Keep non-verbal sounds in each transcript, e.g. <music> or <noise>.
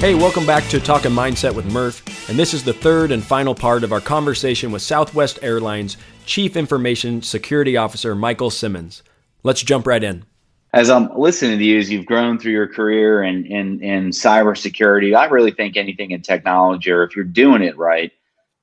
Hey, welcome back to Talking Mindset with Murph, and this is the third and final part of our conversation with Southwest Airlines Chief Information Security Officer Michael Simmons. Let's jump right in. As I'm listening to you, as you've grown through your career in, in, in cybersecurity, I really think anything in technology, or if you're doing it right,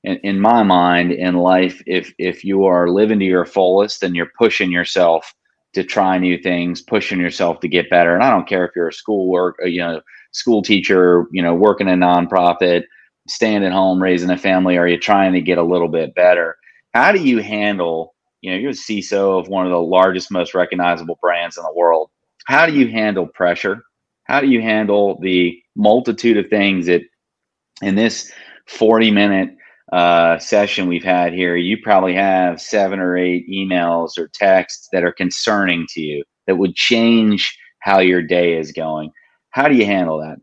in, in my mind, in life, if if you are living to your fullest and you're pushing yourself to try new things, pushing yourself to get better, and I don't care if you're a school work, you know, school teacher, you know, working a nonprofit, staying at home, raising a family, are you trying to get a little bit better? How do you handle, you know, you're a CISO of one of the largest, most recognizable brands in the world. How do you handle pressure? How do you handle the multitude of things that in this 40 minute uh, session we've had here, you probably have seven or eight emails or texts that are concerning to you that would change how your day is going. How do you handle that?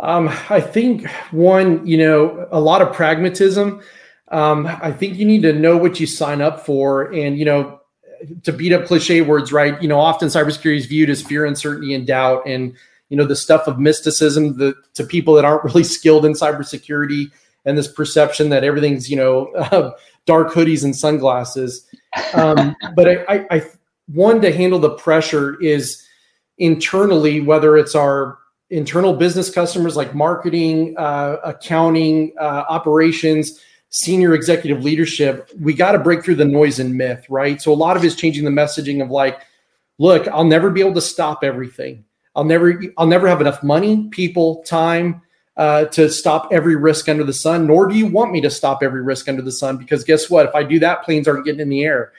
Um, I think one, you know, a lot of pragmatism. Um, I think you need to know what you sign up for, and you know, to beat up cliche words, right? You know, often cybersecurity is viewed as fear, uncertainty, and doubt, and you know, the stuff of mysticism the, to people that aren't <laughs> really skilled in cybersecurity, and this perception that everything's, you know, uh, <laughs> dark hoodies and sunglasses. Um, but I, I, I, one to handle the pressure is internally, whether it's our internal business customers like marketing, uh, accounting, uh, operations, senior executive leadership, we got to break through the noise and myth, right? So a lot of it is changing the messaging of like, look, I'll never be able to stop everything. I'll never, I'll never have enough money, people, time uh, to stop every risk under the sun. Nor do you want me to stop every risk under the sun, because guess what? If I do that, planes aren't getting in the air.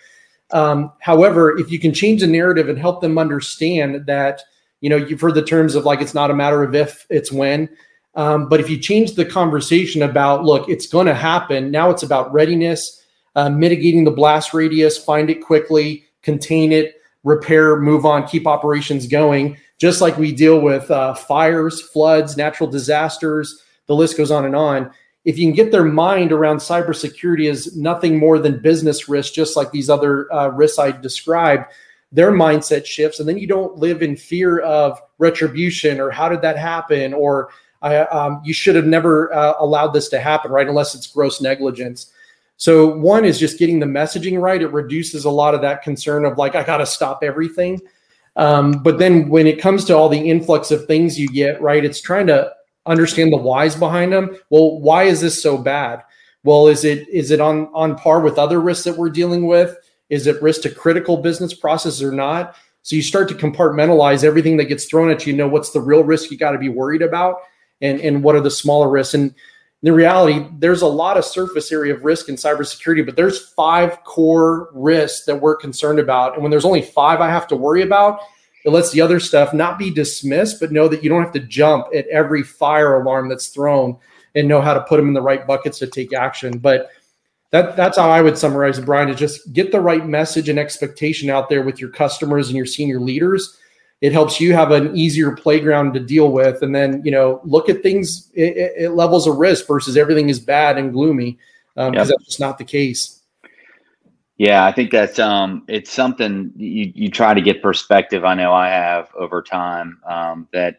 Um, however, if you can change the narrative and help them understand that, you know, you've heard the terms of like it's not a matter of if, it's when. Um, but if you change the conversation about, look, it's going to happen. Now it's about readiness, uh, mitigating the blast radius, find it quickly, contain it, repair, move on, keep operations going. Just like we deal with uh, fires, floods, natural disasters, the list goes on and on if you can get their mind around cybersecurity as nothing more than business risk, just like these other uh, risks I described, their mindset shifts, and then you don't live in fear of retribution or how did that happen or um, you should have never uh, allowed this to happen, right? Unless it's gross negligence. So one is just getting the messaging right. It reduces a lot of that concern of like I got to stop everything. Um, but then when it comes to all the influx of things you get, right, it's trying to understand the whys behind them. Well, why is this so bad? Well, is it is it on on par with other risks that we're dealing with? Is it risk to critical business processes or not? So you start to compartmentalize everything that gets thrown at you. you Know what's the real risk you got to be worried about, and and what are the smaller risks. And in reality, there's a lot of surface area of risk in cybersecurity, but there's five core risks that we're concerned about. And when there's only five I have to worry about, it lets the other stuff not be dismissed, but know that you don't have to jump at every fire alarm that's thrown and know how to put them in the right buckets to take action. But that, that's how I would summarize it, Brian, is just get the right message and expectation out there with your customers and your senior leaders. It helps you have an easier playground to deal with. And then, you know, look at things at, levels of risk versus everything is bad and gloomy because um, yep. that's just not the case. Yeah, I think that's um, it's something you you try to get perspective. I know I have over time um, that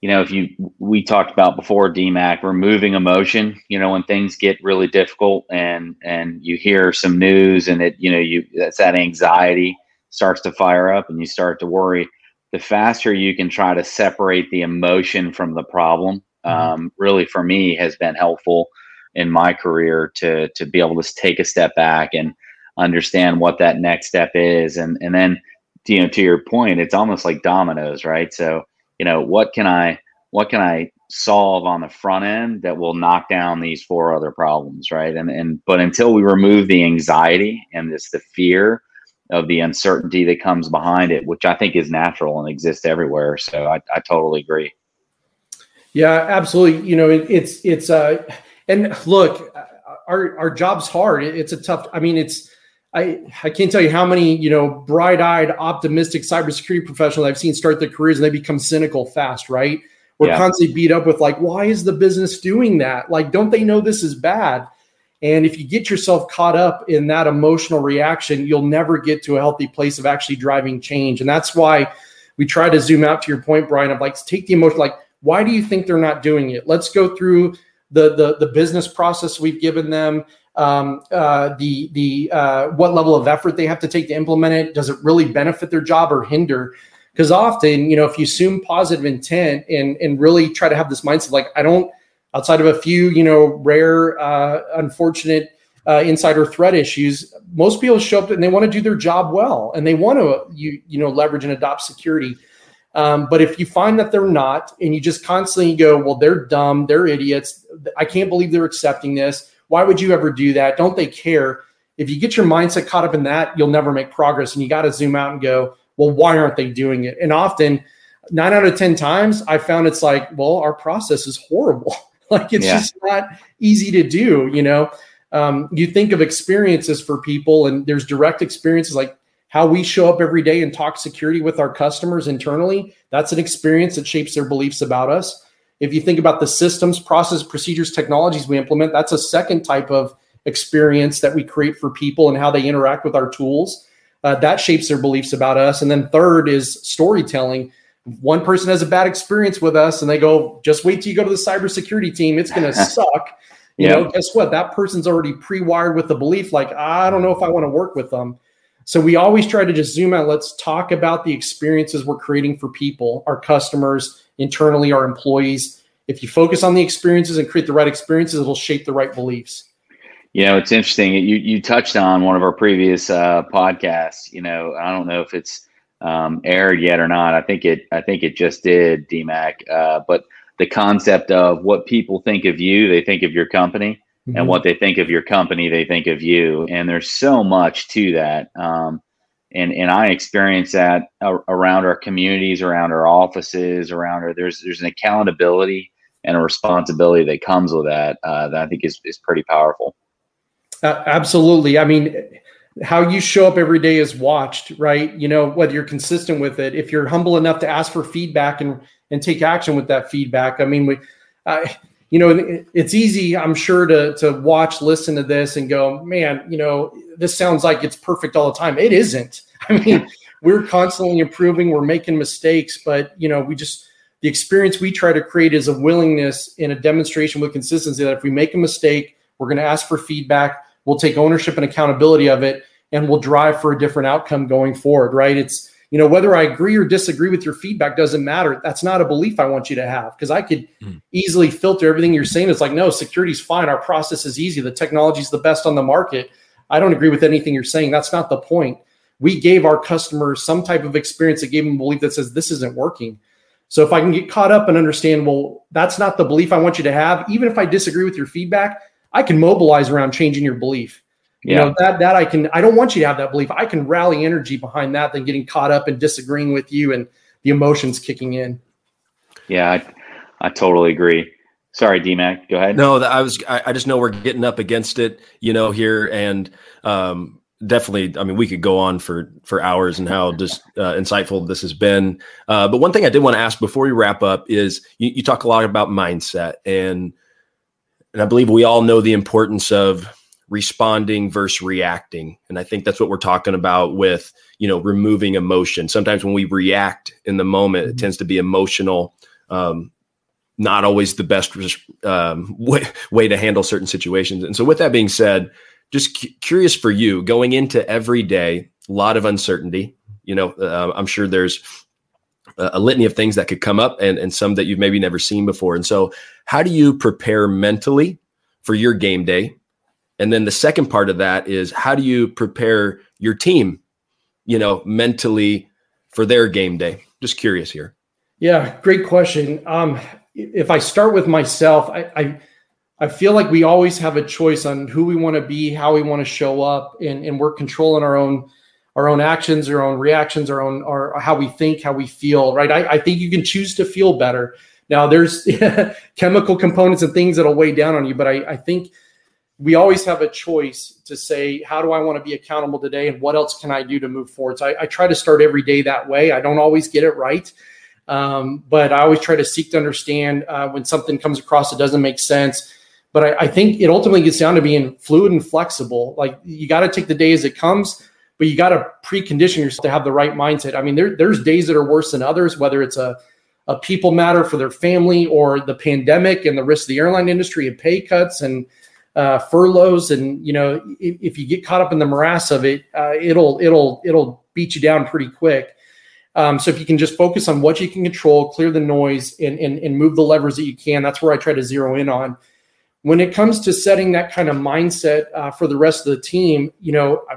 you know if you we talked about before DMAC removing emotion. You know when things get really difficult and and you hear some news and it you know you that's that anxiety starts to fire up and you start to worry. The faster you can try to separate the emotion from the problem, mm-hmm. um, really for me has been helpful in my career to to be able to take a step back and understand what that next step is. And and then you know to your point it's almost like dominoes right? So you know what can i what can i solve on the front end that will knock down these four other problems right? And and but until we remove the anxiety and this the fear of the uncertainty that comes behind it which i think is natural and exists everywhere. So i, I totally agree. Yeah absolutely. You know it, it's it's uh and look our our job's hard. It's a tough i mean it's I, I can't tell you how many, you know, bright-eyed, optimistic cybersecurity professionals I've seen start their careers and they become cynical fast, right? We're yeah. constantly beat up with like, why is the business doing that? Like, don't they know this is bad? And if you get yourself caught up in that emotional reaction, you'll never get to a healthy place of actually driving change. And that's why we try to zoom out to your point, Brian, of like take the emotion, like Why do you think they're not doing it? Let's go through the the, the business process we've given them. Um, uh, the the uh, what level of effort they have to take to implement it. Does it really benefit their job or hinder? Because often, you know, if you assume positive intent and and really try to have this mindset, like I don't, outside of a few, you know, rare, uh, unfortunate uh, insider threat issues, most people show up and they want to do their job well and they want to you you know leverage and adopt security. Um, but if you find that they're not, and you just constantly go, well, they're dumb, they're idiots. I can't believe they're accepting this. Why would you ever do that? Don't they care? If you get your mindset caught up in that, you'll never make progress. And you got to zoom out and go, well, why aren't they doing it? And often, nine out of 10 times, I found it's like, well, our process is horrible. <laughs> like it's yeah. just not easy to do, you know? um, you think of experiences for people, and there's direct experiences like how we show up every day and talk security with our customers internally. That's an experience that shapes their beliefs about us. If you think about the systems, process, procedures, technologies we implement, that's a second type of experience that we create for people and how they interact with our tools. Uh, that shapes their beliefs about us. And then third is storytelling. One person has a bad experience with us and they go, just wait till you go to the cybersecurity team. It's going <laughs> to suck. You know, guess what? That person's already pre-wired with the belief, like, I don't know if I want to work with them. So we always try to just zoom out. Let's talk about the experiences we're creating for people, our customers, internally, our employees. If you focus on the experiences and create the right experiences, it'll shape the right beliefs. You know, it's interesting. You you touched on one of our previous uh, podcasts. You know, I don't know if it's um, aired yet or not. I think it. I think it just did, DMAC. Uh, but the concept of what people think of you, they think of your company, mm-hmm. and what they think of your company, they think of you. And there's so much to that. Um, and and I experience that around our communities, around our offices, around our there's there's an accountability and a responsibility that comes with that uh, that I think is is pretty powerful. Uh, absolutely. I mean, how you show up every day is watched, right? You know, whether you're consistent with it, if you're humble enough to ask for feedback and and take action with that feedback. I mean, we, I, you know, it's easy, I'm sure, to to watch, listen to this, and go, man, you know, this sounds like it's perfect all the time. It isn't. <laughs> I mean, we're constantly improving, we're making mistakes, but you know, we just the experience we try to create is a willingness and a demonstration with consistency that if we make a mistake, we're going to ask for feedback, we'll take ownership and accountability of it, and we'll drive for a different outcome going forward. Right? It's you know whether i agree or disagree with your feedback doesn't matter. That's not a belief i want you to have because i could mm. easily filter everything you're saying. It's like no security's fine. Our process is easy. The technology's the best on the market. I don't agree with anything you're saying. That's not the point. We gave our customers some type of experience that gave them a belief that says this isn't working. So if i can get caught up and understand well that's not the belief i want you to have even if i disagree with your feedback i can mobilize around changing your belief you yeah. know that that I can I don't want you to have that belief. I can rally energy behind that than getting caught up and disagreeing with you and the emotions kicking in. Yeah, I, I totally agree. Sorry, DMAC, go ahead. No, I was I, I, just know we're getting up against it, you know, here and um, definitely. I mean, we could go on for for hours and how just uh, insightful this has been. Uh, but one thing I did want to ask before we wrap up is you, you talk a lot about mindset and and I believe we all know the importance of responding versus reacting. And i think that's what we're talking about with you know removing emotion. Sometimes when we react in the moment it mm-hmm. tends to be emotional um, not always the best um, <laughs> way, way to handle certain situations. And so with that being said just cu- curious for you going into every day a lot of uncertainty you know uh, i'm sure there's a, a litany of things that could come up and, and some that you've maybe never seen before. And so how do you prepare mentally for your game day and then the second part of that is how do you prepare your team, you know, mentally for their game day? Just curious here. Yeah, great question. Um, if I start with myself, I, I, I feel like we always have a choice on who we want to be, how we want to show up, and, and we're controlling our own our own actions, our own reactions, our own our how we think, how we feel. Right? I, I think you can choose to feel better. Now, there's <laughs> chemical components and things that'll weigh down on you, but I, I think we always have a choice to say, how do I want to be accountable today and what else can I do to move forward? So I, I try to start every day that way. I don't always get it right. Um, but I always try to seek to understand uh, when something comes across that doesn't make sense. But I, I think it ultimately gets down to being fluid and flexible. Like you got to take the day as it comes, but you got to precondition yourself to have the right mindset. I mean, there, there's days that are worse than others, whether it's a uh, people matter for their family or the pandemic and the risk of the airline industry and pay cuts and uh, furloughs and you know if, if, you get caught up in the morass of it uh, it'll it'll it'll beat you down pretty quick. Um, so if you can just focus on what you can control clear the noise and, and and move the levers that you can that's where i try to zero in on. When it comes to setting that kind of mindset uh, for the rest of the team you know i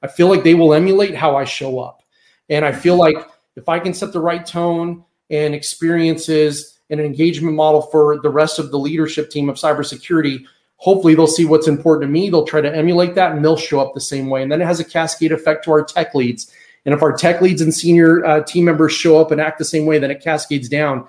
I feel like they will emulate how I show up. And i feel like if i can set the right tone and experiences and an engagement model for the rest of the leadership team of cybersecurity hopefully they'll see what's important to me. They'll try to emulate that and they'll show up the same way. And then it has a cascade effect to our tech leads. And if our tech leads and senior uh, team members show up and act the same way, then it cascades down.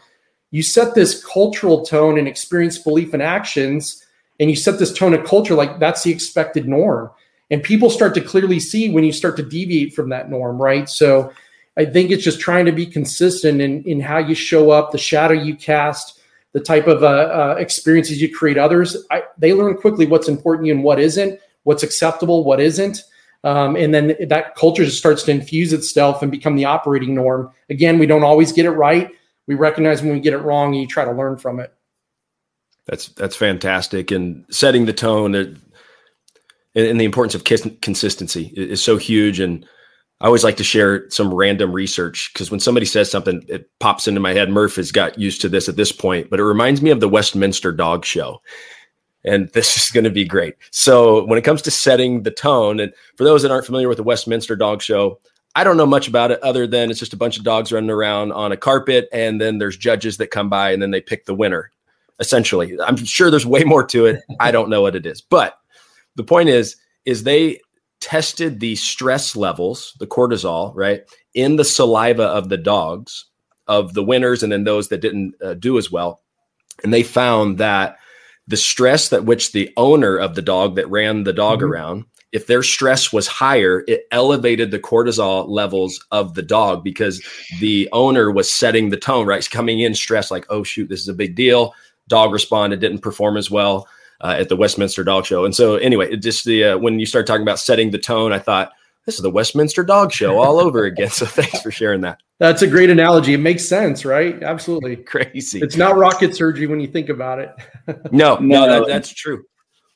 You set this cultural tone and experience, belief, and actions, and you set this tone of culture like that's the expected norm. And people start to clearly see when you start to deviate from that norm, right? So I think it's just trying to be consistent in, in how you show up, the shadow you cast, the type of uh, uh, experiences you create others, I, they learn quickly what's important and what isn't, what's acceptable, what isn't. Um, and then that culture just starts to infuse itself and become the operating norm. Again, we don't always get it right. We recognize when we get it wrong and you try to learn from it. That's that's fantastic. And setting the tone and, and the importance of consistency is so huge. And I always like to share some random research because when somebody says something, it pops into my head. Murph has got used to this at this point, but it reminds me of the Westminster Dog Show. And <laughs> this is going to be great. So, when it comes to setting the tone, and for those that aren't familiar with the Westminster Dog Show, I don't know much about it other than it's just a bunch of dogs running around on a carpet, and then there's judges that come by and then they pick the winner. Essentially, I'm sure there's way more to it. I don't know what it is, but the point is, is they tested the stress levels, the cortisol, right, in the saliva of the dogs, of the winners, and then those that didn't uh, do as well. And they found that the stress that which the owner of the dog that ran the dog mm-hmm. around, if their stress was higher, it elevated the cortisol levels of the dog because the owner was setting the tone, right? It's coming in stressed, like, oh, shoot, this is a big deal. Dog responded, didn't perform as well uh, at the Westminster Dog Show. And so, anyway, it just the uh, when you start talking about setting the tone, I thought this is the Westminster Dog Show all <laughs> over again. So, thanks for sharing that. That's a great analogy. It makes sense, right? Absolutely <laughs> crazy. It's not rocket surgery when you think about it. <laughs> no, no, that, that's true.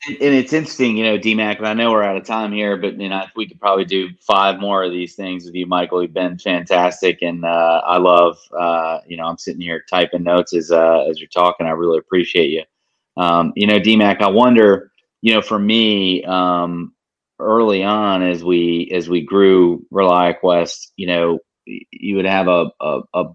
And it's interesting, you know, DMAC, I know we're out of time here, but you know, we could probably do five more of these things with you, Michael. You've been fantastic, and uh, I love, uh, you know, I'm sitting here typing notes as uh, as you're talking. I really appreciate you. Um, you know, DMAC, I wonder, you know, for me, um, early on as we as we grew ReliaQuest, you know, you would have a, a, a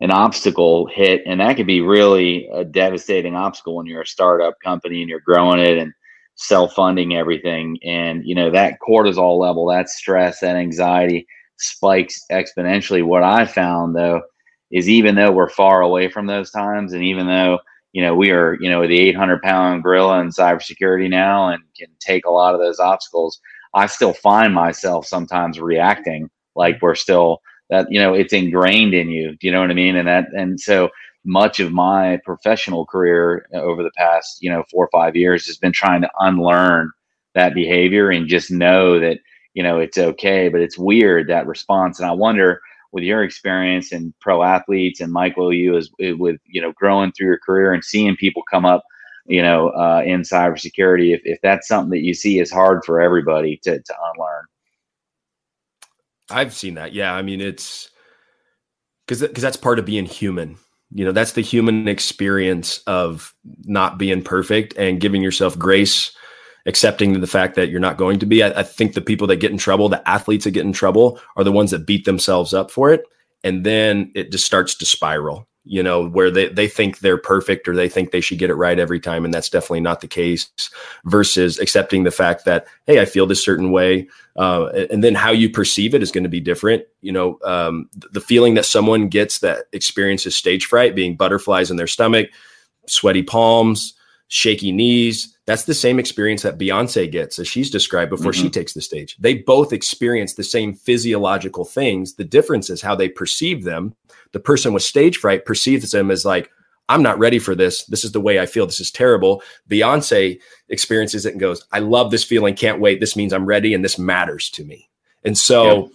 an obstacle hit, and that could be really a devastating obstacle when you're a startup company and you're growing it and self-funding everything. And you know that cortisol level, that stress, that anxiety spikes exponentially. What I found though is even though we're far away from those times, and even though you know, we are, you know, the 800 pound gorilla in cybersecurity now and can take a lot of those obstacles. I still find myself sometimes reacting like we're still that, you know, it's ingrained in you. Do you know what I mean? And that, and so much of my professional career over the past, you know, four or five years has been trying to unlearn that behavior and just know that, you know, it's okay, but it's weird that response. And I wonder, with your experience and pro athletes and Michael, you as with you know growing through your career and seeing people come up, you know, uh, in cybersecurity, if if that's something that you see is hard for everybody to to unlearn. I've seen that. Yeah, I mean it's because because that's part of being human. You know, that's the human experience of not being perfect and giving yourself grace accepting the fact that you're not going to be. I, I, think the people that get in trouble, the athletes that get in trouble, are the ones that beat themselves up for it. And then it just starts to spiral, you know, where they, they think they're perfect or they think they should get it right every time. And that's definitely not the case versus accepting the fact that, hey, I feel this certain way. Uh, and then how you perceive it is going to be different. You know, um, the feeling that someone gets that experiences stage fright, being butterflies in their stomach, sweaty palms, shaky knees, that's the same experience that Beyonce gets as she's described before mm-hmm. she takes the stage. They both experience the same physiological things. The difference is how they perceive them. The person with stage fright perceives them as like, I'm not ready for this. This is the way I feel. This is terrible. Beyonce experiences it and goes, I love this feeling. Can't wait. This means I'm ready and this matters to me. And so,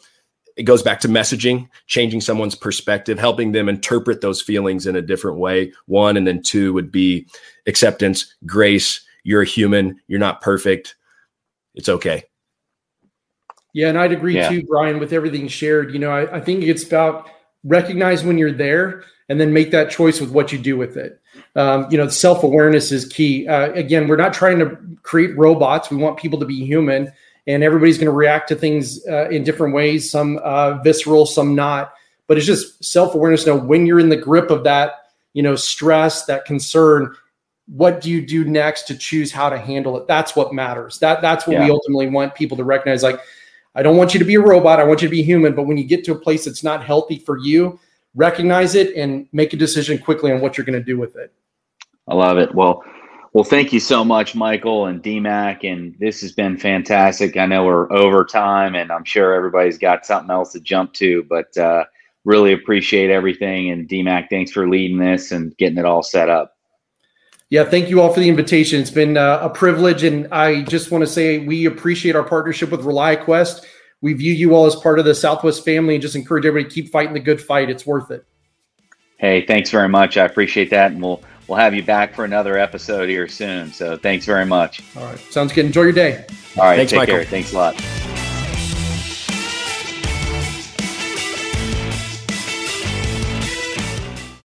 it goes back to messaging, changing someone's perspective, helping them interpret those feelings in a different way. One, and then two would be acceptance, grace. You're a human. You're not perfect. It's okay. Yeah, and I'd agree yeah. too, Brian, with everything shared. You know, I, I think it's about recognize when you're there and then make that choice with what you do with it. Um, you know, self awareness is key. Uh, again, we're not trying to create robots. We want people to be human, and everybody's going to react to things uh, in different ways. Some uh, visceral, some not. But it's just self awareness. Know when you're in the grip of that, you know, stress, that concern. What do you do next to choose how to handle it? That's what matters. That that's what yeah. we ultimately want people to recognize. Like, I don't want you to be a robot. I want you to be human. But when you get to a place that's not healthy for you, recognize it and make a decision quickly on what you're going to do with it. I love it. Well, well, thank you so much, Michael and DMAC. And this has been fantastic. I know we're over time, and I'm sure everybody's got something else to jump to, but uh, really appreciate everything. And DMAC, thanks for leading this and getting it all set up. Yeah, thank you all for the invitation. It's been uh, a privilege, and I just want to say we appreciate our partnership with ReliaQuest. We view you all as part of the Southwest family, and just encourage everybody to keep fighting the good fight. It's worth it. Hey, thanks very much. I appreciate that, and we'll we'll have you back for another episode here soon. So thanks very much. All right, sounds good. Enjoy your day. All right, thanks, take Michael. care. Thanks a lot.